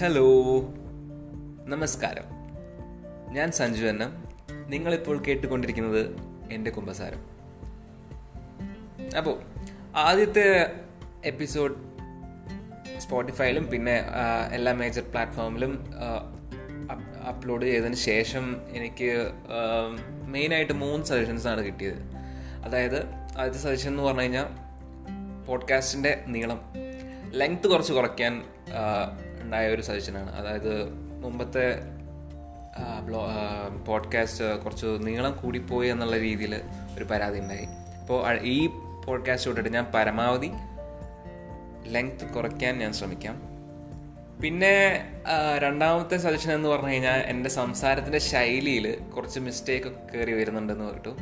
Hello നമസ്കാരം. ഞാൻ സഞ്ജു എന്ന. നിങ്ങളിപ്പോൾ കേട്ടുകൊണ്ടിരിക്കുന്നത് എന്റെ കുംഭസാരം അപ്പോൾ ആദ്യത്തെ എപ്പിസോഡ് സ്പോട്ടിഫൈയിലും പിന്നെ എല്ലാ മേജർ പ്ലാറ്റ്ഫോമിലും അപ്ലോഡ് ചെയ്തതിന് ശേഷം എനിക്ക് മെയിനായിട്ട് മൂന്ന് സജഷൻസാണ് കിട്ടിയത്. അതായത് ആദ്യത്തെ സജഷൻ എന്ന് പറഞ്ഞു കഴിഞ്ഞാൽ പോഡ്കാസ്റ്റിന്റെ നീളം. ലെങ്ത് കുറച്ച് കുറയ്ക്കാൻ ഉണ്ടായ ഒരു സജഷനാണ്. അതായത് മുമ്പത്തെ ബ്ലോ പോഡ്കാസ്റ്റ് കുറച്ച് നീളം കൂടിപ്പോയി എന്നുള്ള രീതിയിൽ ഒരു പരാതി ഉണ്ടായി. അപ്പോൾ ഈ പോഡ്കാസ്റ്റ് തൊട്ടിട്ട് ഞാൻ പരമാവധി ലെങ്ത് കുറയ്ക്കാൻ ഞാൻ ശ്രമിക്കാം. പിന്നെ രണ്ടാമത്തെ സജഷൻ എന്ന് പറഞ്ഞു കഴിഞ്ഞാൽ എന്റെ സംസാരത്തിന്റെ ശൈലിയിൽ കുറച്ച് മിസ്റ്റേക്ക് ഒക്കെ കയറി വരുന്നുണ്ടെന്ന് കേട്ടു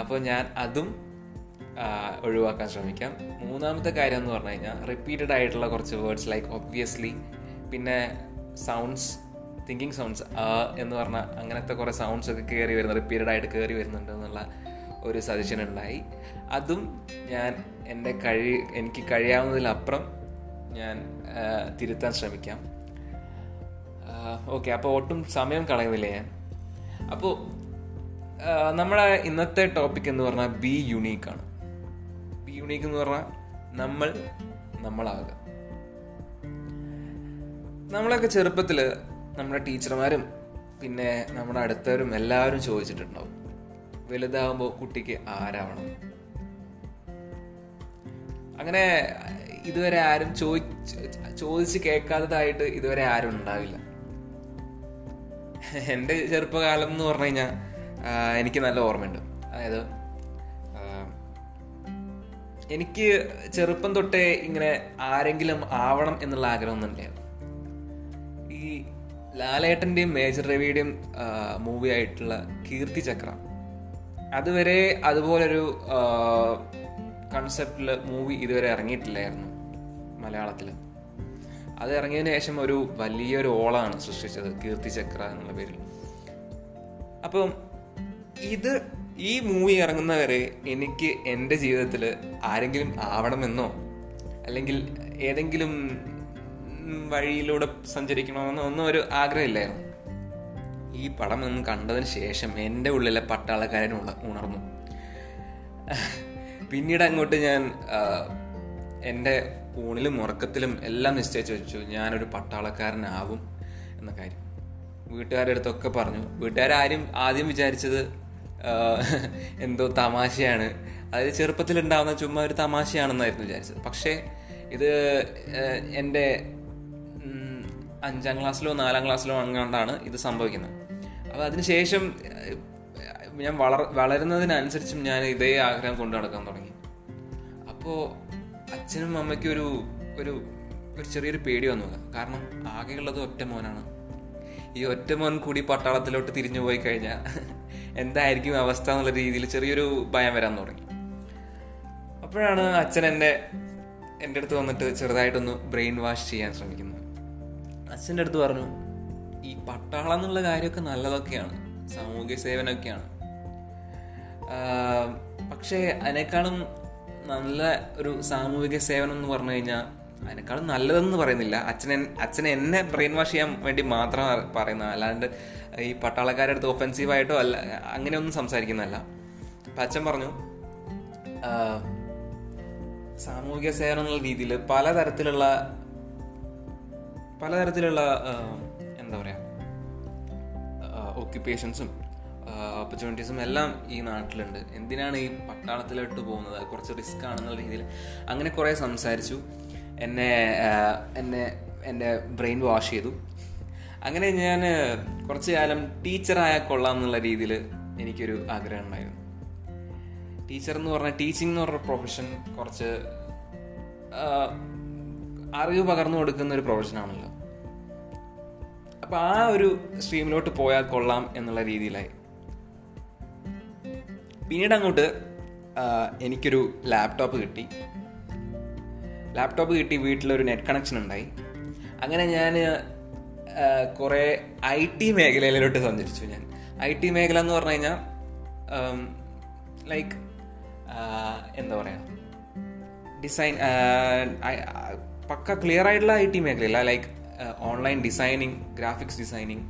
അപ്പോൾ ഞാൻ അതും ഒഴിവാക്കാൻ ശ്രമിക്കാം. മൂന്നാമത്തെ കാര്യം എന്ന് പറഞ്ഞു കഴിഞ്ഞാൽ റിപ്പീറ്റഡ് ആയിട്ടുള്ള കുറച്ച് വേർഡ്സ് ലൈക്ക് ഒബ്വിയസ്ലി പിന്നെ സൗണ്ട്സ് തിങ്കിങ് സൗണ്ട്സ് ആ എന്ന് പറഞ്ഞാൽ അങ്ങനത്തെ കുറേ സൗണ്ട്സ് ഒക്കെ കയറി വരുന്ന റിപ്പീറ്റഡ് ആയിട്ട് കയറി വരുന്നുണ്ട് എന്നുള്ള ഒരു സജഷൻ ഉണ്ടായി. അതും ഞാൻ എന്റെ കഴി എനിക്ക് കഴിയാവുന്നതിലപ്പുറം ഞാൻ തിരുത്താൻ ശ്രമിക്കാം. ഓക്കെ അപ്പോൾ ഒട്ടും സമയം കളയുന്നില്ല ഞാൻ. അപ്പോൾ നമ്മുടെ ഇന്നത്തെ ടോപ്പിക് എന്ന് പറഞ്ഞാൽ ബി യുണീക്ക് യുണീക്ക് എന്ന് പറഞ്ഞാൽ നമ്മൾ നമ്മളാകുക. നമ്മളൊക്കെ ചെറുപ്പത്തിൽ നമ്മുടെ ടീച്ചർമാരും പിന്നെ നമ്മുടെ അടുത്തവരും എല്ലാവരും ചോദിച്ചിട്ടുണ്ടാവും വലുതാകുമ്പോൾ കുട്ടിക്ക് ആരാവണം? അങ്ങനെ ഇതുവരെ ആരും ചോദിച്ച് ചോദിച്ച് കേൾക്കാത്തതായിട്ട് ഇതുവരെ ആരും ഉണ്ടാവില്ല. എന്റെ ചെറുപ്പകാലം എന്ന് പറഞ്ഞു കഴിഞ്ഞാൽ എനിക്ക് നല്ല ഓർമ്മയുണ്ട്. അതായത് എനിക്ക് ചെറുപ്പം തൊട്ടേ ഇങ്ങനെ ആരെങ്കിലും ആവണം എന്നുള്ള ആഗ്രഹമൊന്നും ഉണ്ടായിരുന്നു ഈ ലാലേട്ടന്റെയും മേജർ രവിയുടെയും മൂവി ആയിട്ടുള്ള കീർത്തി ചക്ര. അതുവരെ അതുപോലൊരു കൺസെപ്റ്റിൽ മൂവി ഇതുവരെ ഇറങ്ങിയിട്ടില്ലായിരുന്നു മലയാളത്തിൽ. അത് ഇറങ്ങിയതിന് ശേഷം ഒരു വലിയൊരു ഓളാണ് സൃഷ്ടിച്ചത് കീർത്തി ചക്ര എന്നുള്ള പേരിൽ. അപ്പം ഇത് ഈ മൂവി ഇറങ്ങുന്നവരെ എനിക്ക് എന്റെ ജീവിതത്തിൽ ആരെങ്കിലും ആവണമെന്നോ അല്ലെങ്കിൽ ഏതെങ്കിലും വഴിയിലൂടെ സഞ്ചരിക്കണമെന്നോ ഒന്നും ഒരു ആഗ്രഹമില്ലായിരുന്നു. ഈ പടം ഒന്ന് കണ്ടതിന് ശേഷം എന്റെ ഉള്ളിലെ പട്ടാളക്കാരൻ ഉണർന്നു. പിന്നീട് അങ്ങോട്ട് ഞാൻ എന്റെ ഊണിലും ഉറക്കത്തിലും എല്ലാം നിശ്ചയിച്ച് വെച്ചു. ഞാനൊരു പട്ടാളക്കാരനാവും എന്ന കാര്യം. വീട്ടുകാരുടെ അടുത്തൊക്കെ പറഞ്ഞു. വീട്ടുകാരും ആദ്യം വിചാരിച്ചത് എന്തോ തമാശയാണ്. അതായത് ചെറുപ്പത്തിൽ ഉണ്ടാവുന്ന ചുമ്മാ ഒരു തമാശയാണെന്നായിരുന്നു വിചാരിച്ചത്. പക്ഷേ ഇത് എന്റെ അഞ്ചാം ക്ലാസ്സിലോ നാലാം ക്ലാസ്സിലോ അങ്ങാണ്ടാണ് ഇത് സംഭവിക്കുന്നത്. അപ്പോൾ അതിനുശേഷം ഞാൻ വളർ വളരുന്നതിനനുസരിച്ചും ഞാൻ ഇതേ ആഗ്രഹം കൊണ്ടു നടക്കാൻ തുടങ്ങി. അപ്പോൾ അച്ഛനും അമ്മയ്ക്കും ഒരു ഒരു ഒരു ചെറിയൊരു പേടി വന്നു. കാരണം ആകെയുള്ളത് ഒറ്റ മോനാണ്. ഈ ഒറ്റ മോൻ കൂടി പട്ടാളത്തിലോട്ട് തിരിഞ്ഞു പോയി കഴിഞ്ഞാൽ എന്തായിരിക്കും അവസ്ഥ എന്നുള്ള രീതിയിൽ ചെറിയൊരു ഭയം വരാൻ തുടങ്ങി. അപ്പോഴാണ് അച്ഛൻ എന്റെ എന്റെ അടുത്ത് വന്നിട്ട് ചെറുതായിട്ടൊന്ന് ബ്രെയിൻ വാഷ് ചെയ്യാൻ ശ്രമിക്കുന്നത്. അച്ഛന്റെ അടുത്ത് പറഞ്ഞു ഈ പട്ടാളം എന്നുള്ള കാര്യമൊക്കെ നല്ലതൊക്കെയാണ് സാമൂഹ്യ സേവനമൊക്കെയാണ്. പക്ഷേ അതിനേക്കാളും നല്ല ഒരു സാമൂഹിക സേവനം എന്ന് പറഞ്ഞു കഴിഞ്ഞാൽ അതിനേക്കാളും നല്ലതെന്ന് പറയുന്നില്ല. അച്ഛനെ അച്ഛനെ എന്നെ ബ്രെയിൻ വാഷ് ചെയ്യാൻ വേണ്ടി മാത്രം പറയുന്നത് അല്ലാണ്ട് ഈ പട്ടാളക്കാരുടെ അടുത്ത് ഒഫെൻസീവായിട്ടോ അല്ല അങ്ങനെയൊന്നും സംസാരിക്കുന്നതല്ല. അപ്പം അച്ഛൻ പറഞ്ഞു സാമൂഹിക സേവനം എന്നുള്ള രീതിയിൽ പലതരത്തിലുള്ള പലതരത്തിലുള്ള എന്താ പറയുക ഓക്യുപ്പേഷൻസും ഓപ്പർച്യൂണിറ്റീസും എല്ലാം ഈ നാട്ടിലുണ്ട്. എന്തിനാണ് ഈ പട്ടാളത്തിലോട്ട് പോകുന്നത്? കുറച്ച് റിസ്ക് ആണെന്നുള്ള രീതിയിൽ അങ്ങനെ കുറേ സംസാരിച്ചു. എന്നെ എന്നെ എന്റെ ബ്രെയിൻ വാഷ് ചെയ്തു. അങ്ങനെ ഞാൻ കുറച്ച് കാലം ടീച്ചറായ കൊള്ളാം എന്നുള്ള രീതിയിൽ എനിക്കൊരു ആഗ്രഹം ഉണ്ടായിരുന്നു. ടീച്ചർ എന്ന് പറഞ്ഞാൽ ടീച്ചിങ് എന്ന് പറഞ്ഞ പ്രൊഫഷൻ കുറച്ച് അറിവ് പകർന്നു കൊടുക്കുന്ന ഒരു പ്രൊഫഷനാണല്ലോ അപ്പം ആ ഒരു സ്ട്രീമിലോട്ട് പോയാൽ കൊള്ളാം എന്നുള്ള രീതിയിലായി. പിന്നീട് അങ്ങോട്ട് എനിക്കൊരു ലാപ്ടോപ്പ് കിട്ടി. ലാപ്ടോപ്പ് കിട്ടി വീട്ടിലൊരു നെറ്റ് കണക്ഷൻ ഉണ്ടായി. അങ്ങനെ ഞാൻ കുറേ ഐ ടി മേഖലയിലോട്ട് സഞ്ചരിച്ചു ഞാൻ. ഐ ടി മേഖല എന്ന് പറഞ്ഞു കഴിഞ്ഞാൽ ലൈക്ക് എന്താ പറയുക ഡിസൈൻ പക്ക ക്ലിയർ ആയിട്ടുള്ള I T മേഖലയില്ല. Like online designing graphics designing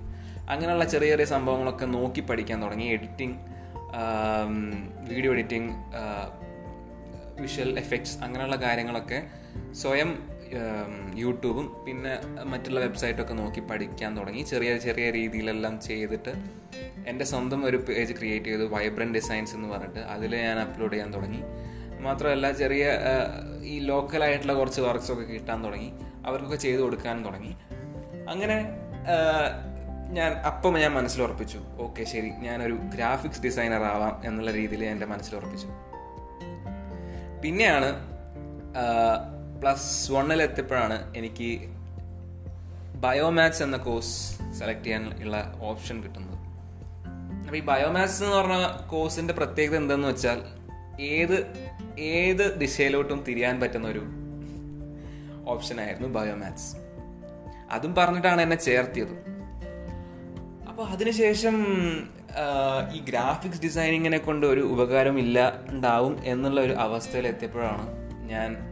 അങ്ങനെയുള്ള ചെറിയ ചെറിയ സംഭവങ്ങളൊക്കെ നോക്കി പഠിക്കാൻ തുടങ്ങി. Editing video editing visual effects അങ്ങനെയുള്ള കാര്യങ്ങളൊക്കെ സ്വയം യൂട്യൂബും പിന്നെ മറ്റുള്ള വെബ്സൈറ്റൊക്കെ നോക്കി പഠിക്കാൻ തുടങ്ങി. ചെറിയ ചെറിയ രീതിയിലെല്ലാം ചെയ്തിട്ട് എന്റെ സ്വന്തം ഒരു പേജ് ക്രിയേറ്റ് ചെയ്തു വൈബ്രന്റ് ഡിസൈൻസ് എന്ന് പറഞ്ഞിട്ട്. അതിൽ ഞാൻ അപ്ലോഡ് ചെയ്യാൻ തുടങ്ങി. മാത്രമല്ല ചെറിയ ഈ ലോക്കലായിട്ടുള്ള കുറച്ച് വർക്ക്സൊക്കെ കിട്ടാൻ തുടങ്ങി. അവർക്കൊക്കെ ചെയ്തു കൊടുക്കാനും തുടങ്ങി. അങ്ങനെ ഞാൻ അപ്പം ഞാൻ മനസ്സിലുറപ്പിച്ചു. ഓക്കെ ശരി. ഞാനൊരു ഗ്രാഫിക്സ് ഡിസൈനർ ആവാം എന്നുള്ള രീതിയിൽ എന്റെ മനസ്സിലുറപ്പിച്ചു. പിന്നെയാണ് പ്ലസ് വണ്ണിലെത്തിയപ്പോഴാണ് എനിക്ക് ബയോമാത്സ് എന്ന കോഴ്സ് സെലക്ട് ചെയ്യാൻ ഉള്ള ഓപ്ഷൻ കിട്ടുന്നത്. അപ്പോൾ ഈ ബയോമാത്സ് എന്ന് പറഞ്ഞ കോഴ്സിന്റെ പ്രത്യേകത എന്തെന്ന് വെച്ചാൽ ഏത് ഏത് ദിശയിലോട്ടും തിരിയാൻ പറ്റുന്ന ഒരു ഓപ്ഷനായിരുന്നു ബയോമാത്സ്. അതും പറഞ്ഞിട്ടാണ് എന്നെ ചേർത്തിയത്. അപ്പോൾ അതിനുശേഷം ഈ ഗ്രാഫിക്സ് ഡിസൈനിങ്ങിനെ കൊണ്ട് ഒരു ഉപകാരം ഇല്ല ഉണ്ടാവും എന്നുള്ള ഒരു അവസ്ഥയിൽ എത്തിയപ്പോഴാണ് ഞാൻ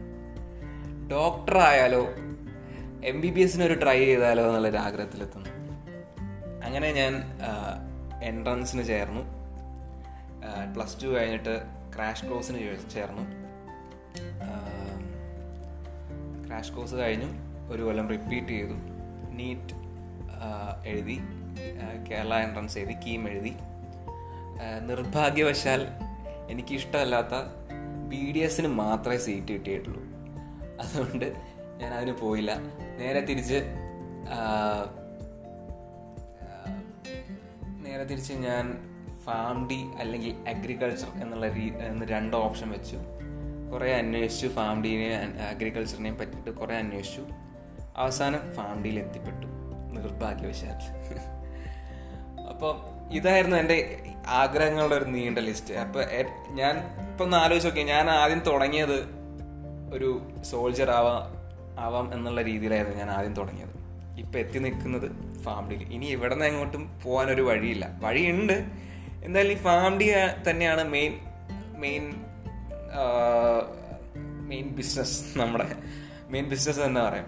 ഡോക്ടർ ആയാലോ എം ബി ബി എസിന് ഒരു ട്രൈ ചെയ്താലോ എന്നുള്ളൊരു ആഗ്രഹത്തിലെത്തുന്നു അങ്ങനെ ഞാൻ എൻട്രൻസിന് ചേർന്നു. പ്ലസ് ടു കഴിഞ്ഞിട്ട് ക്രാഷ് കോഴ്സിന് ചേർന്നു. ക്രാഷ് കോഴ്സ് കഴിഞ്ഞു. ഒരു കൊല്ലം റിപ്പീറ്റ് ചെയ്തു. നീറ്റ് എഴുതി. കേരള എൻട്രൻസ് എഴുതി കീം എഴുതി. നിർഭാഗ്യവശാൽ എനിക്കിഷ്ടമല്ലാത്ത ബി ഡി എസിന് മാത്രമേ സീറ്റ് കിട്ടിയിട്ടുള്ളൂ. അതുകൊണ്ട് ഞാൻ അതിന് പോയില്ല. നേരെ തിരിച്ച് നേരെ തിരിച്ച് ഞാൻ ഫാം ഡി അല്ലെങ്കിൽ അഗ്രികൾച്ചർ എന്നുള്ള രീ എന്ന് രണ്ട് ഓപ്ഷൻ വെച്ചു. കുറേ അന്വേഷിച്ചു ഫാം ഡീനെയും അഗ്രികൾച്ചറിനെയും പറ്റിയിട്ട് കുറേ അന്വേഷിച്ചു. അവസാനം ഫാം ഡിയിൽ എത്തിപ്പെട്ടു നിർഭാഗ്യവശാൽ. അപ്പോൾ ഇതായിരുന്നു എന്റെ ആഗ്രഹങ്ങളുടെ ഒരു നീണ്ട ലിസ്റ്റ്. അപ്പോൾ ഞാൻ ഇപ്പം ഒന്ന് ആലോചിച്ച് നോക്കി ഞാൻ ആദ്യം തുടങ്ങിയത് ഒരു സോൾജർ ആവാം ആവാം എന്നുള്ള രീതിയിലായിരുന്നു ഞാൻ ആദ്യം തുടങ്ങിയത്. ഇപ്പം എത്തി നിൽക്കുന്നത് ഫാം ഡിയിൽ. ഇനി ഇവിടെ നിന്ന് എങ്ങോട്ടും പോകാനൊരു വഴിയില്ല. വഴിയുണ്ട്. എന്തായാലും ഈ ഫാം ഡി തന്നെയാണ് മെയിൻ മെയിൻ മെയിൻ ബിസിനസ് നമ്മുടെ മെയിൻ ബിസിനസ് എന്ന് പറയാം.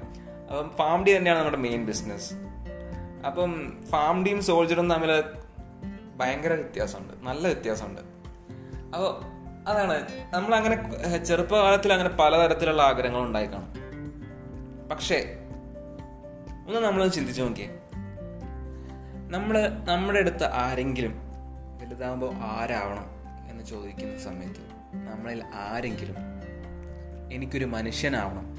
അപ്പം ഫാം ഡി തന്നെയാണ് നമ്മുടെ മെയിൻ ബിസിനസ് അപ്പം ഫാം ഡിയും സോൾജറും തമ്മിൽ ഭയങ്കര വ്യത്യാസമുണ്ട്. നല്ല വ്യത്യാസമുണ്ട്. അപ്പോൾ അതാണ്. നമ്മൾ അങ്ങനെ ചെറുപ്പകാലത്തിൽ അങ്ങനെ പലതരത്തിലുള്ള ആഗ്രഹങ്ങൾ ഉണ്ടായി കാണും പക്ഷേ ഒന്ന് നമ്മൾ ചിന്തിച്ചു നോക്കിയേ. നമ്മൾ നമ്മുടെ അടുത്ത് ആരെങ്കിലും വലുതാകുമ്പോൾ ആരാവണം എന്ന് ചോദിക്കുന്ന സമയത്ത് നമ്മളിൽ ആരെങ്കിലും എനിക്കൊരു മനുഷ്യനാവണം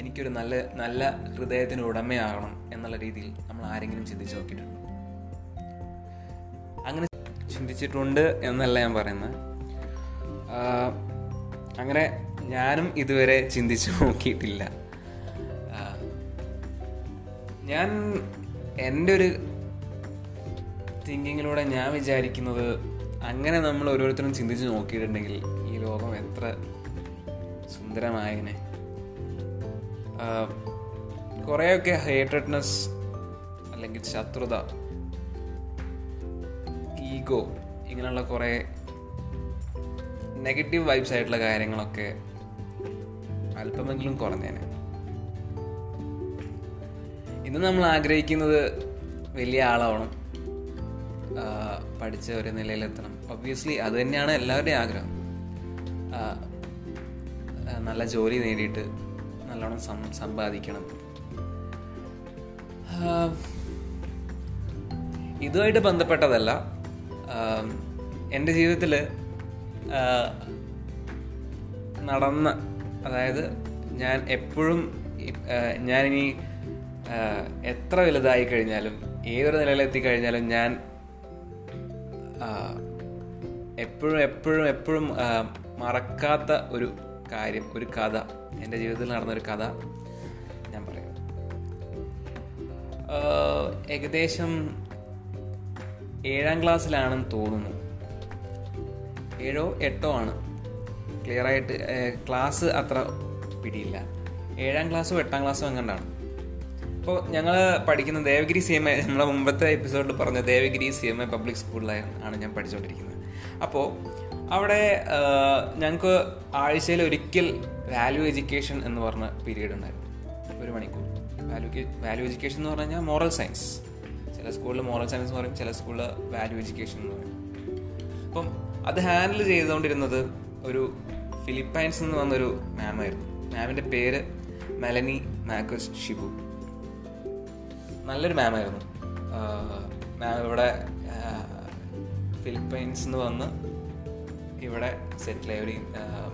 എനിക്കൊരു നല്ല നല്ല ഹൃദയത്തിന് ഉടമയാകണം എന്നുള്ള രീതിയിൽ നമ്മൾ ആരെങ്കിലും ചിന്തിച്ചു നോക്കിയിട്ടുണ്ട്? അങ്ങനെ ചിന്തിച്ചിട്ടുണ്ട് എന്നല്ല ഞാൻ പറയുന്നത്. അങ്ങനെ ഞാനും ഇതുവരെ ചിന്തിച്ചു നോക്കിയിട്ടില്ല. ഞാൻ എന്റെ ഒരു തിങ്കിങ്ങിലൂടെ ഞാൻ വിചാരിക്കുന്നത് അങ്ങനെ നമ്മൾ ഓരോരുത്തരും ചിന്തിച്ച് നോക്കിയിട്ടുണ്ടെങ്കിൽ ഈ ലോകം എത്ര സുന്ദരമായതിനെ കുറേയൊക്കെ ഹേറ്റഡ്നെസ് അല്ലെങ്കിൽ ശത്രുത ഈഗോ ഇങ്ങനെയുള്ള കുറേ നെഗറ്റീവ് വൈബ്സ് ആയിട്ടുള്ള കാര്യങ്ങളൊക്കെ അല്പമെങ്കിലും കുറഞ്ഞേനെ. ഇന്ന് നമ്മൾ ആഗ്രഹിക്കുന്നത് വലിയ ആളാവണം. പഠിച്ച ഒരു നിലയിലെത്തണം. ഒബ്വിയസ്ലി അത് തന്നെയാണ് എല്ലാവരുടെയും ആഗ്രഹം. നല്ല ജോലി നേടിയിട്ട് നല്ലോണം സമ്പാദിക്കണം. ഇതുമായിട്ട് ബന്ധപ്പെട്ടതല്ല. എന്റെ ജീവിതത്തിൽ നടന്ന അതായത് ഞാൻ എപ്പോഴും ഞാനിനി എത്ര വലുതായി കഴിഞ്ഞാലും ഏതൊരു നിലയിലെത്തി കഴിഞ്ഞാലും ഞാൻ എപ്പോഴും എപ്പോഴും എപ്പോഴും മറക്കാത്ത ഒരു കാര്യം ഒരു കഥ എന്റെ ജീവിതത്തിൽ നടന്നൊരു കഥ ഞാൻ പറയാം. ഏകദേശം ഏഴാം ക്ലാസ്സിലാണെന്ന് തോന്നുന്നു. ഏഴോ എട്ടോ ആണ്. ക്ലിയർ ആയിട്ട് ക്ലാസ് അത്ര പിടിയില്ല. ഏഴാം ക്ലാസ്സും എട്ടാം ക്ലാസ്സും എങ്ങാണ്ടാണ് അപ്പോൾ ഞങ്ങൾ പഠിക്കുന്ന ദേവഗിരി സി എം എ നമ്മളെ മുമ്പത്തെ എപ്പിസോഡിൽ പറഞ്ഞ Devagiri C M A public സ്കൂളിലായിരുന്നു ആണ് ഞാൻ പഠിച്ചുകൊണ്ടിരിക്കുന്നത് അപ്പോൾ അവിടെ ഞങ്ങൾക്ക് ആഴ്ചയിൽ ഒരിക്കൽ വാല്യൂ എഡ്യൂക്കേഷൻ എന്ന് പറഞ്ഞ പീരീഡ് ഉണ്ടായിരുന്നു. ഒരു മണിക്കൂർ. വാല്യൂ വാല്യൂ എഡ്യൂക്കേഷൻ എന്ന് പറഞ്ഞു കഴിഞ്ഞാൽ മോറൽ സയൻസ് ചില സ്കൂളിൽ മോറൽ സയൻസ് എന്ന് പറയും ചില സ്കൂളിൽ വാല്യൂ എഡ്യൂക്കേഷൻ എന്ന് പറയും. അപ്പം അത് ഹാൻഡിൽ ചെയ്തുകൊണ്ടിരുന്നത് ഒരു ഫിലിപ്പൈൻസ് നിന്ന് വന്നൊരു മാമായിരുന്നു മാമിന്റെ പേര് മെലനി മാക്കസ് ഷിബു നല്ലൊരു മാമായിരുന്നു മാം ഇവിടെ ഫിലിപ്പൈൻസ് നിന്ന് വന്ന് ഇവിടെ സെറ്റിലായി ഒരു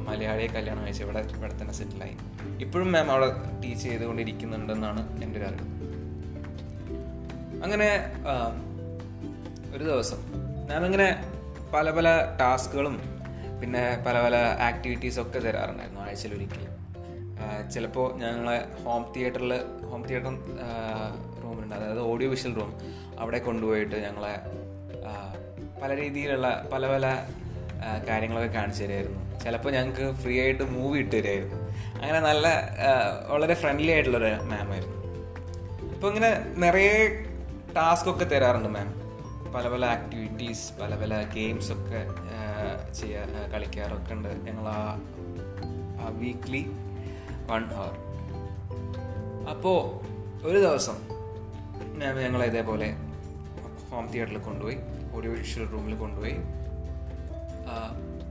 മലയാളിയെ കല്യാണം കഴിച്ച് ഇവിടെ ഇവിടെ തന്നെ സെറ്റിലായി ഇപ്പോഴും മാം അവിടെ ടീച്ച് ചെയ്തുകൊണ്ടിരിക്കുന്നുണ്ടെന്നാണ് എന്റെ ഒരു അറിവ്. അങ്ങനെ ഒരു ദിവസം മാം പല പല ടാസ്കുകളും പിന്നെ പല പല ആക്ടിവിറ്റീസ് ഒക്കെ തരാറുണ്ടായിരുന്നു ആഴ്ചയിലൊരിക്കൽ. ചിലപ്പോൾ ഞങ്ങളെ ഹോം തിയേറ്ററിൽ ഹോം തിയേറ്റർ റൂമിലുണ്ട് അതായത് ഓഡിയോ വിഷ്വൽ റൂം അവിടെ കൊണ്ടുപോയിട്ട് ഞങ്ങളെ പല രീതിയിലുള്ള പല പല കാര്യങ്ങളൊക്കെ കാണിച്ചു തരുമായിരുന്നു ചിലപ്പോൾ ഞങ്ങൾക്ക് ഫ്രീ ആയിട്ട് മൂവി ഇട്ട് തരുമായിരുന്നു അങ്ങനെ നല്ല വളരെ ഫ്രണ്ട്ലി ആയിട്ടുള്ളൊരു മാമായിരുന്നു അപ്പോൾ ഇങ്ങനെ നിറയെ ടാസ്ക് ഒക്കെ തരാറുണ്ട് മാം പല പല ആക്ടിവിറ്റീസ് പല പല ഗെയിംസ് ഒക്കെ ചെയ്യാ കളിക്കാറൊക്കെ ഉണ്ട്. ഞങ്ങൾ ആ വീക്ക്ലി വൺ ഹവർ അപ്പോൾ ഒരു ദിവസം ഞാൻ ഞങ്ങൾ ഇതേപോലെ ഹോം തിയേറ്ററിൽ കൊണ്ടുപോയി ഓഡിയോ വിഷ്വൽ റൂമിൽ കൊണ്ടുപോയി.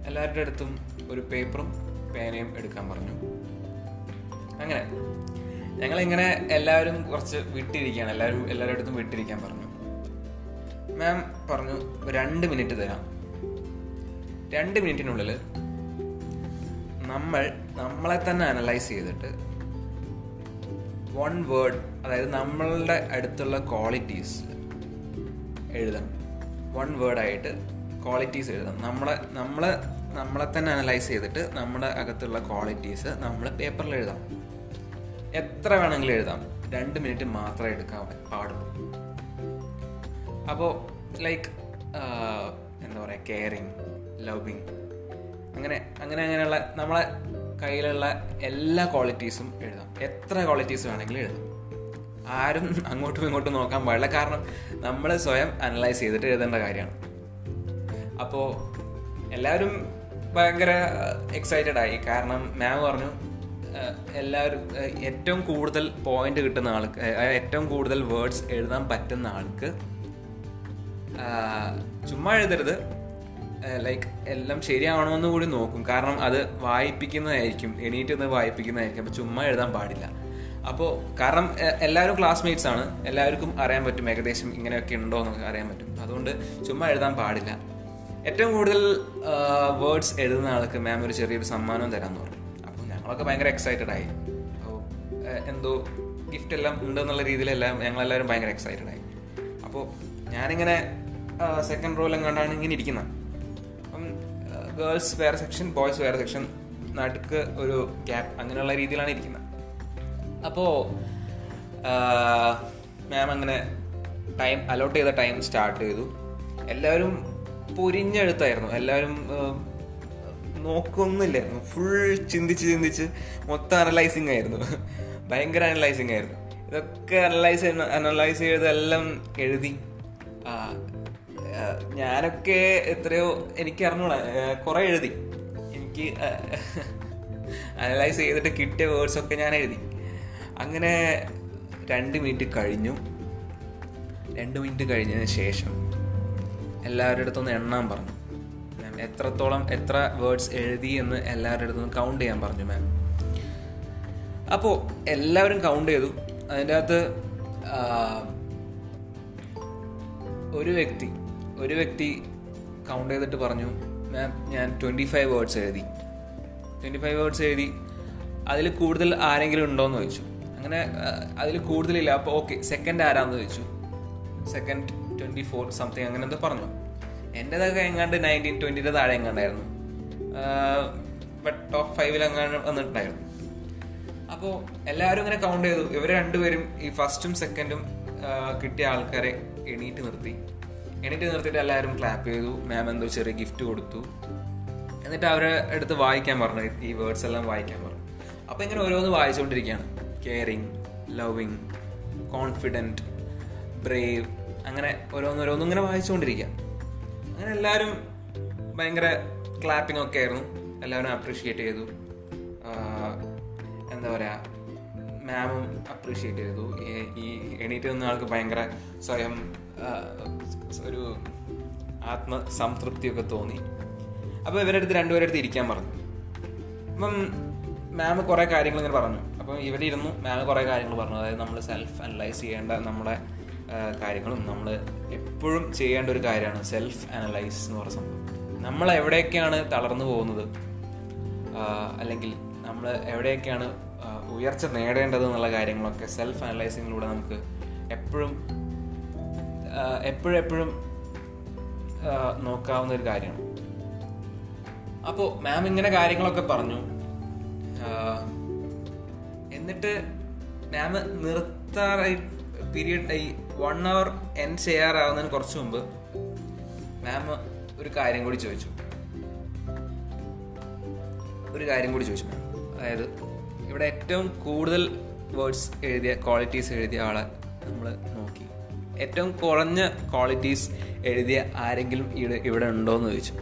എല്ലാവരുടെ അടുത്തും ഒരു പേപ്പറും പേനയും എടുക്കാൻ പറഞ്ഞു. അങ്ങനെ. ഞങ്ങളിങ്ങനെ എല്ലാവരും കുറച്ച് വിട്ടിരിക്കുകയാണ്. എല്ലാവരും എല്ലാവരുടെ അടുത്തും വിട്ടിരിക്കാൻ പറഞ്ഞു. മാം പറഞ്ഞു രണ്ട് മിനിറ്റ് തരാം. രണ്ട് മിനിറ്റിനുള്ളിൽ നമ്മൾ നമ്മളെ തന്നെ അനലൈസ് ചെയ്തിട്ട് വൺ വേർഡ് അതായത് നമ്മളുടെ അടുത്തുള്ള ക്വാളിറ്റീസ് എഴുതണം വൺ വേർഡായിട്ട് ക്വാളിറ്റീസ് എഴുതണം നമ്മളെ നമ്മളെ നമ്മളെ തന്നെ അനലൈസ് ചെയ്തിട്ട് നമ്മുടെ അകത്തുള്ള ക്വാളിറ്റീസ് നമ്മൾ പേപ്പറിൽ എഴുതാം. എത്ര വേണമെങ്കിലും എഴുതാം. രണ്ട് മിനിറ്റ് മാത്രമേ എടുക്കാൻ പാടുള്ളൂ. അപ്പോൾ ലൈക്ക് എന്താ പറയുക കെയറിങ് ലവിങ് അങ്ങനെ അങ്ങനെ അങ്ങനെയുള്ള നമ്മളെ കയ്യിലുള്ള എല്ലാ ക്വാളിറ്റീസും എഴുതാം. എത്ര ക്വാളിറ്റീസ് വേണമെങ്കിലും എഴുതാം. ആരും അങ്ങോട്ടും ഇങ്ങോട്ടും നോക്കാൻ പാടില്ല. കാരണം നമ്മൾ സ്വയം അനലൈസ് ചെയ്തിട്ട് എഴുതേണ്ട കാര്യമാണ്. അപ്പോൾ എല്ലാവരും ഭയങ്കര എക്സൈറ്റഡ് ആയി. കാരണം മാം പറഞ്ഞു എല്ലാവരും ഏറ്റവും കൂടുതൽ പോയിന്റ് കിട്ടുന്ന ആൾക്ക് ഏറ്റവും കൂടുതൽ വേർഡ്സ് എഴുതാൻ പറ്റുന്ന ആൾക്ക് ചുമ്മാ എഴുതരുത്. ലൈക്ക് എല്ലാം ശരിയാവണമെന്ന് കൂടി നോക്കും. കാരണം അത് വായിപ്പിക്കുന്നതായിരിക്കും. എണീറ്റ് നിന്ന് വായിപ്പിക്കുന്നതായിരിക്കും. അപ്പോൾ ചുമ്മാ എഴുതാൻ പാടില്ല. അപ്പോൾ കാരണം എല്ലാവരും ക്ലാസ്മേറ്റ്സ് ആണ്. എല്ലാവർക്കും അറിയാൻ പറ്റും. ഏകദേശം ഇങ്ങനെയൊക്കെ ഉണ്ടോ എന്നൊക്കെ അറിയാൻ പറ്റും. അതുകൊണ്ട് ചുമ്മാ എഴുതാൻ പാടില്ല. ഏറ്റവും കൂടുതൽ വേർഡ്സ് എഴുതുന്ന ആൾക്ക് മാം ഒരു ചെറിയൊരു സമ്മാനം തരാമെന്ന് പറഞ്ഞു. അപ്പോൾ ഞങ്ങളൊക്കെ ഭയങ്കര എക്സൈറ്റഡ് ആയി. അപ്പോൾ എന്തോ ഗിഫ്റ്റ് എല്ലാം ഉണ്ടെന്നുള്ള രീതിയിലെല്ലാം ഞങ്ങളെല്ലാവരും ഭയങ്കര എക്സൈറ്റഡ് ആയി. അപ്പോൾ ഞാനിങ്ങനെ സെക്കൻഡ് റോയിൽ എങ്ങാണ്ടാണ് ഇങ്ങനെ ഇരിക്കുന്നത് അപ്പം ഗേൾസ് വേറെ സെക്ഷൻ ബോയ്സ് വേറെ സെക്ഷൻ നടുക്ക് ഒരു ഗ്യാപ്പ് അങ്ങനെയുള്ള രീതിയിലാണ് ഇരിക്കുന്നത് അപ്പോൾ മാം അങ്ങനെ ടൈം അലോട്ട് ചെയ്ത ടൈം സ്റ്റാർട്ട് ചെയ്തു. എല്ലാവരും പൊരിഞ്ഞെഴുത്തായിരുന്നു. എല്ലാവരും നോക്കൊന്നുമില്ലായിരുന്നു. ഫുൾ ചിന്തിച്ച് ചിന്തിച്ച് മൊത്തം അനലൈസിങ് ആയിരുന്നു. ഭയങ്കര അനലൈസിങ് ആയിരുന്നു. ഇതൊക്കെ അനലൈസ് അനലൈസ് ചെയ്തെല്ലാം എഴുതി ഞാനൊക്കെ എത്രയോ എനിക്ക് അറിഞ്ഞൂടാ കുറെ എഴുതി. എനിക്ക് അനലൈസ് ചെയ്തിട്ട് കിട്ടിയ വേർഡ്സ് ഒക്കെ ഞാൻ എഴുതി. അങ്ങനെ രണ്ട് മിനിറ്റ് കഴിഞ്ഞു. രണ്ട് മിനിറ്റ് കഴിഞ്ഞതിന് ശേഷം എല്ലാവരുടെ അടുത്തൊന്ന് എണ്ണാൻ പറഞ്ഞു. മാം എത്രത്തോളം എത്ര വേർഡ്സ് എഴുതി എന്ന് എല്ലാവരുടെ അടുത്തൊന്ന് കൗണ്ട് ചെയ്യാൻ പറഞ്ഞു മാം അപ്പോൾ എല്ലാവരും കൗണ്ട് ചെയ്തു. അതിന്റെ അകത്ത് ഒരു വ്യക്തി ഒരു വ്യക്തി കൗണ്ട് ചെയ്തിട്ട് പറഞ്ഞു മാം ഞാൻ ട്വന്റി ഫൈവ് വേർഡ്സ് എഴുതി. ട്വന്റി ഫൈവ് വേർഡ്സ് എഴുതി. അതിൽ കൂടുതൽ ആരെങ്കിലും ഉണ്ടോയെന്ന് ചോദിച്ചു. അങ്ങനെ അതിൽ കൂടുതലില്ല. അപ്പോൾ ഓക്കെ സെക്കൻഡ് ആരാന്ന് ചോദിച്ചു. സെക്കൻഡ് ട്വന്റി ഫോർ സംതിങ് അങ്ങനെ എന്തോ പറഞ്ഞു. എന്റെതൊക്കെ എങ്ങാണ്ട് നയന്റീൻ ട്വന്റിയുടെ താഴെ എങ്ങാണ്ടായിരുന്നു. ബട്ട് ടോപ്പ് ഫൈവിൽ എങ്ങാണ്ട് വന്നിട്ടുണ്ടായിരുന്നു. അപ്പോൾ എല്ലാവരും ഇങ്ങനെ കൗണ്ട് ചെയ്തു. ഇവർ രണ്ടുപേരും ഈ ഫസ്റ്റും സെക്കൻഡും കിട്ടിയ ആൾക്കാരെ എണീറ്റ് നിർത്തി. എണീറ്റ് നിർത്തിയിട്ട് എല്ലാവരും ക്ലാപ്പ് ചെയ്തു. മാം എന്തോ ചെറിയ ഗിഫ്റ്റ് കൊടുത്തു. എന്നിട്ട് അവരെ എടുത്ത് വായിക്കാൻ പറഞ്ഞു. ഈ വേർഡ്സ് എല്ലാം വായിക്കാൻ പറഞ്ഞു. അപ്പോൾ ഇങ്ങനെ ഓരോന്ന് വായിച്ചുകൊണ്ടിരിക്കുകയാണ്. കെയറിങ് ലവിങ് കോൺഫിഡന്റ് ബ്രേവ് അങ്ങനെ ഓരോന്നോരോന്നും ഇങ്ങനെ വായിച്ചുകൊണ്ടിരിക്കുക. അങ്ങനെ എല്ലാവരും ഭയങ്കര ക്ലാപ്പിംഗ് ഒക്കെ ആയിരുന്നു. എല്ലാവരും അപ്രീഷിയേറ്റ് ചെയ്തു. എന്താ പറയുക മാമും അപ്രീഷിയേറ്റ് ചെയ്തു. ഈ- എണീറ്റ് നിന്ന ആൾക്ക് ഭയങ്കര സ്വയം ഒരു ആത്മസംതൃപ്തിയൊക്കെ തോന്നി. അപ്പോൾ ഇവരുടെ അടുത്ത് രണ്ടുപേരുടെ അടുത്ത് ഇരിക്കാൻ പറഞ്ഞു. അപ്പം മാം കുറേ കാര്യങ്ങൾ ഇങ്ങനെ പറഞ്ഞു. അപ്പം ഇവിടെ ഇരുന്നു മാം കുറേ കാര്യങ്ങൾ പറഞ്ഞു. അതായത് നമ്മൾ സെൽഫ് അനലൈസ് ചെയ്യേണ്ട നമ്മുടെ കാര്യങ്ങളും നമ്മൾ എപ്പോഴും ചെയ്യേണ്ട ഒരു കാര്യമാണ് സെൽഫ് അനലൈസ് എന്ന് പറയുന്ന സംഭവം. നമ്മൾ എവിടെയൊക്കെയാണ് തളർന്നു പോകുന്നത്? അല്ലെങ്കിൽ നമ്മൾ എവിടെയൊക്കെയാണ് ഉയർച്ച നേടേണ്ടത് എന്നുള്ള കാര്യങ്ങളൊക്കെ സെൽഫ് അനലൈസിങ്ങിലൂടെ നമുക്ക് എപ്പോഴും എപ്പോഴും എപ്പോഴും നോക്കാവുന്ന ഒരു കാര്യമാണ് അപ്പോൾ മാം ഇങ്ങനെ കാര്യങ്ങളൊക്കെ പറഞ്ഞു. എന്നിട്ട് മാം നിർത്താറായി പീരീഡ് ഈ വൺ അവർ എൻഡ് ചെയ്യാറാവുന്നതിന് കുറച്ച് മുമ്പ് മാം ഒരു കാര്യം കൂടി ചോദിച്ചു. ഒരു കാര്യം കൂടി ചോദിച്ചു മാം അതായത് ഇവിടെ ഏറ്റവും കൂടുതൽ വേർഡ്സ് എഴുതിയ ക്വാളിറ്റീസ് എഴുതിയ ആളെ നമ്മൾ ഏറ്റവും കുറഞ്ഞ ക്വാളിറ്റീസ് എഴുതിയ ആരെങ്കിലും ഇവിടെ ഇവിടെ ഉണ്ടോ എന്ന് ചോദിച്ചു.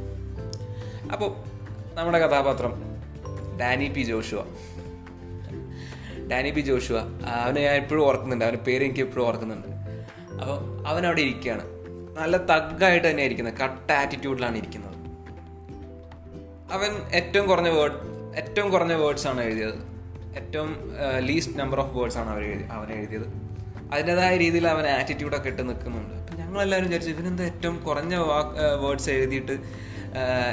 അപ്പോൾ നമ്മുടെ കഥാപാത്രം Danny P Joshua. Danny P Joshua അവനെ ഞാൻ എപ്പോഴും ഓർക്കുന്നുണ്ട്. അവന്റെ പേര് എനിക്ക് എപ്പോഴും ഓർക്കുന്നുണ്ട്. അപ്പോൾ അവൻ അവിടെ ഇരിക്കുകയാണ്. നല്ല തഗ്ഗായിട്ട് തന്നെ ഇരിക്കുന്നത്. കട്ട് ആറ്റിറ്റ്യൂഡിലാണ് ഇരിക്കുന്നത്. അവൻ ഏറ്റവും കുറഞ്ഞ വേർഡ് ഏറ്റവും കുറഞ്ഞ വേർഡ്സ് ആണ് എഴുതിയത്. ഏറ്റവും ലീസ്റ്റ് നമ്പർ ഓഫ് വേർഡ്സ് ആണ് അവർ എഴുതി അവൻ എഴുതിയത്. അതിന്റെതായ രീതിയിൽ അവൻ ആറ്റിറ്റ്യൂഡൊക്കെ ഇട്ട് നിൽക്കുന്നുണ്ട്. അപ്പം ഞങ്ങളെല്ലാവരും വിചാരിച്ചു ഇവനെന്താ ഏറ്റവും കുറഞ്ഞ വാക്ക് വേർഡ്സ് എഴുതിയിട്ട്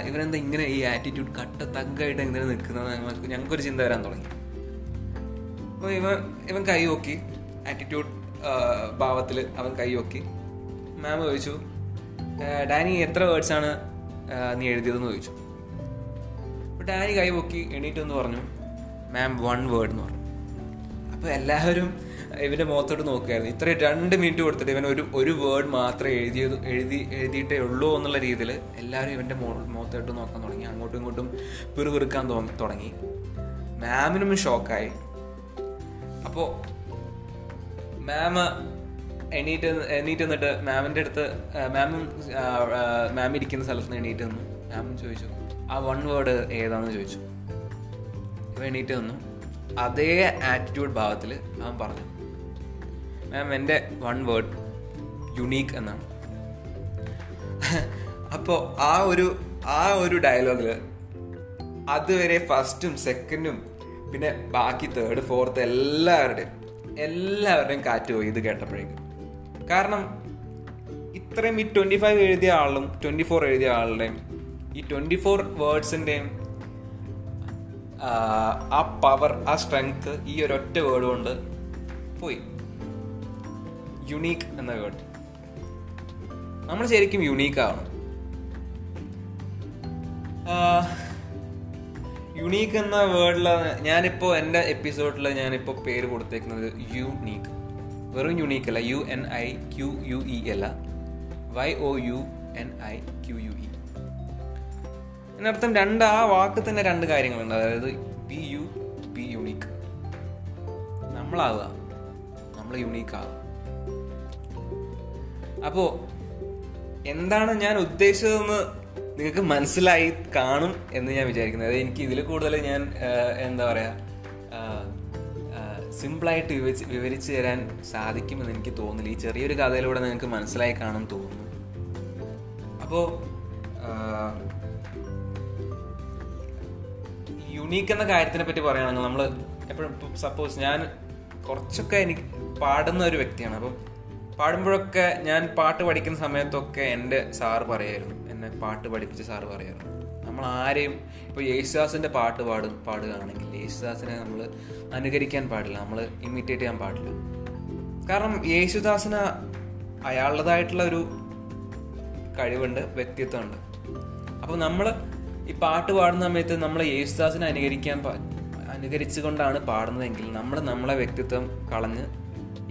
ഇവനെന്താ ഇങ്ങനെ ഈ ആറ്റിറ്റ്യൂഡ് കട്ട തഗ്ഗായിട്ട് ഇങ്ങനെ നിൽക്കുന്നത് ഞങ്ങൾക്ക് ഞങ്ങൾക്കൊരു ചിന്ത വരാൻ തുടങ്ങി. അപ്പോൾ ഇവൻ ഇവൻ കൈ നോക്കി. ആറ്റിറ്റ്യൂഡ് ഭാവത്തിൽ അവൻ കൈ നോക്കി. മാം ചോദിച്ചു ഡാനി എത്ര വേർഡ്സ് ആണ് നീ എഴുതിയതെന്ന് ചോദിച്ചു. അപ്പോൾ ഡാനി കൈ പൊക്കി എണീറ്റ് എന്ന് പറഞ്ഞു. മാം വൺ വേർഡ് എന്ന് പറഞ്ഞു. അപ്പോൾ എല്ലാവരും ഇവന്റെ മുഖത്തോട്ട് നോക്കുകയായിരുന്നു. ഇത്ര രണ്ട് മിനിറ്റ് കൊടുത്തിട്ട് ഇവൻ ഒരു ഒരു വേർഡ് മാത്രമേ എഴുതിയത് എഴുതി എഴുതിയിട്ടേ ഉള്ളൂ എന്നുള്ള രീതിയിൽ എല്ലാവരും ഇവന്റെ മുഖത്തോട്ട് നോക്കാൻ തുടങ്ങി. അങ്ങോട്ടും ഇങ്ങോട്ടും പിറുപിറുക്കാൻ തുടങ്ങി. മാമിനും ഷോക്കായി അപ്പോൾ മാം എണീറ്റ് എണീറ്റ് നിന്നിട്ട് മാമിന്റെ അടുത്ത് മാമും മാം ഇരിക്കുന്ന സ്ഥലത്ത് നിന്ന് എണീറ്റ് നിന്നു. മാമും ചോദിച്ചു ആ വൺ വേർഡ് ഏതാണെന്ന് ചോദിച്ചു? ഇവ എണീറ്റ് നിന്നു. അതേ ആറ്റിറ്റ്യൂഡ് ഭാവത്തിൽ അവൻ പറഞ്ഞു. മാം എന്റെ വൺ വേർഡ് യുണീക്ക് എന്നാണ്. അപ്പോൾ ആ ഒരു ആ ഒരു ഡയലോഗിൽ അതുവരെ ഫസ്റ്റും സെക്കൻഡും പിന്നെ ബാക്കി തേർഡ് ഫോർത്ത് എല്ലാവരുടെയും എല്ലാവരുടെയും കാറ്റ് പോയി ഇത് കേട്ടപ്പോഴേക്കും. കാരണം ഇത്രയും ഈ ട്വന്റി ഫൈവ് എഴുതിയ ആളും ട്വന്റി ഫോർ എഴുതിയ ആളുടെയും ഈ ട്വന്റി ഫോർ വേർഡ്സിന്റെയും ആ പവർ ആ സ്ട്രെങ്ത് ഈ ഒരൊറ്റ വേർഡ് കൊണ്ട് പോയി. യുണീക്ക് എന്ന വേർഡ് നമ്മൾ ശരിക്കും യുണീക്ക് ആവണം. യുണീക്ക് എന്ന വേർഡിലാണ് ഞാനിപ്പോൾ എന്റെ എപ്പിസോഡിൽ ഞാനിപ്പോൾ പേര് കൊടുത്തേക്കുന്നത് യുണീക്ക് വെറും യുണീക്ക് അല്ല. U N I Q U E അല്ല. Y O U N I Q U E ഇതിനർത്ഥം രണ്ട് ആ വാക്ക് തന്നെ രണ്ട് കാര്യങ്ങളുണ്ട്. അതായത് ബി യു ബി യുണീക്ക് നമ്മളാവുക. നമ്മൾ യുണീക്ക് ആവുക. അപ്പോൾ എന്താണ് ഞാൻ ഉദ്ദേശിച്ചതെന്ന് നിങ്ങൾക്ക് മനസ്സിലായി കാണും എന്ന് ഞാൻ വിചാരിക്കുന്നത് എനിക്ക് ഇതിൽ കൂടുതൽ ഞാൻ എന്താ പറയുക സിമ്പിളായിട്ട് വിവരിച്ച് വിവരിച്ചു തരാൻ സാധിക്കുമെന്ന് എനിക്ക് തോന്നുന്നില്ല. ഈ ചെറിയൊരു കഥയിലൂടെ നിങ്ങൾക്ക് മനസ്സിലായി കാണും തോന്നുന്നു. അപ്പോൾ യുണീക്ക് കാര്യത്തിനെ പറ്റി പറയുകയാണെങ്കിൽ നമ്മൾ എപ്പോഴും സപ്പോസ് ഞാൻ കുറച്ചൊക്കെ എനിക്ക് പാടുന്ന ഒരു വ്യക്തിയാണ്. അപ്പം പാടുമ്പോഴൊക്കെ ഞാൻ പാട്ട് പഠിക്കുന്ന സമയത്തൊക്കെ എന്റെ സാറ് പറയായിരുന്നു എന്നെ പാട്ട് പഠിപ്പിച്ച സാറ് പറയായിരുന്നു നമ്മൾ ആരെയും ഇപ്പോൾ യേശുദാസിന്റെ പാട്ട് പാടും പാടുകയാണെങ്കിൽ യേശുദാസിനെ നമ്മൾ അനുകരിക്കാൻ പാടില്ല നമ്മൾ ഇമിറ്റേറ്റ് ചെയ്യാൻ പാടില്ല. കാരണം യേശുദാസിന് അയാളുടേതായിട്ടുള്ള ഒരു കഴിവുണ്ട് വ്യക്തിത്വമുണ്ട്. അപ്പോൾ നമ്മൾ ഈ പാട്ട് പാടുന്ന സമയത്ത് നമ്മൾ യേശുദാസിനെ അനുകരിക്കാൻ അനുകരിച്ചുകൊണ്ടാണ് പാടുന്നതെങ്കിൽ നമ്മൾ നമ്മളെ വ്യക്തിത്വം കളഞ്ഞ്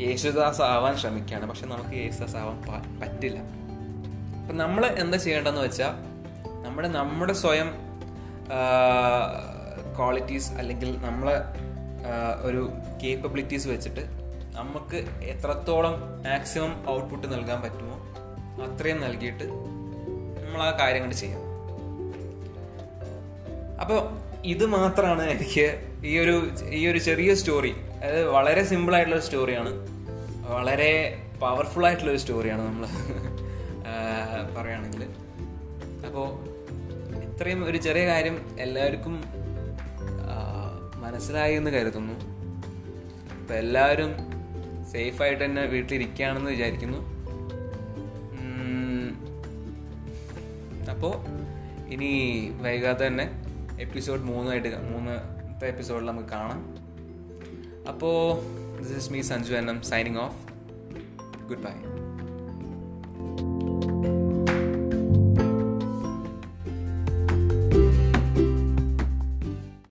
യേശുദാസ് ആവാൻ ശ്രമിക്കുകയാണ്. പക്ഷെ നമുക്ക് യേശുദാസ് ആവാൻ പറ്റില്ല. അപ്പം നമ്മൾ എന്താ ചെയ്യേണ്ടതെന്ന് വെച്ചാൽ നമ്മുടെ നമ്മുടെ സ്വയം ക്വാളിറ്റീസ് അല്ലെങ്കിൽ നമ്മളെ ഒരു കേപ്പബിലിറ്റീസ് വെച്ചിട്ട് നമുക്ക് എത്രത്തോളം മാക്സിമം ഔട്ട്പുട്ട് നൽകാൻ പറ്റുമോ അത്രയും നൽകിയിട്ട് നമ്മൾ ആ കാര്യങ്ങൾ ചെയ്യാം. അപ്പോൾ ഇത് മാത്രമാണ് എനിക്ക് ഈ ഒരു ഈ ഒരു ചെറിയ സ്റ്റോറി അതായത് വളരെ സിമ്പിൾ ആയിട്ടുള്ള സ്റ്റോറിയാണ് വളരെ പവർഫുൾ ആയിട്ടുള്ള ഒരു സ്റ്റോറിയാണ് നമ്മൾ പറയുകയാണെങ്കിൽ. അപ്പോൾ ഇത്രയും ഒരു ചെറിയ കാര്യം എല്ലാവർക്കും മനസ്സിലായി എന്ന് കരുതുന്നു. അപ്പം എല്ലാവരും സേഫായിട്ട് തന്നെ വീട്ടിലിരിക്കുകയാണെന്ന് വിചാരിക്കുന്നു. അപ്പോൾ ഇനി വൈകാതെ തന്നെ എപ്പിസോഡ് മൂന്നായിട്ട് മൂന്നത്തെ എപ്പിസോഡിൽ നമുക്ക് കാണാം. അപ്പോൾ this is me Sanju N M signing off good bye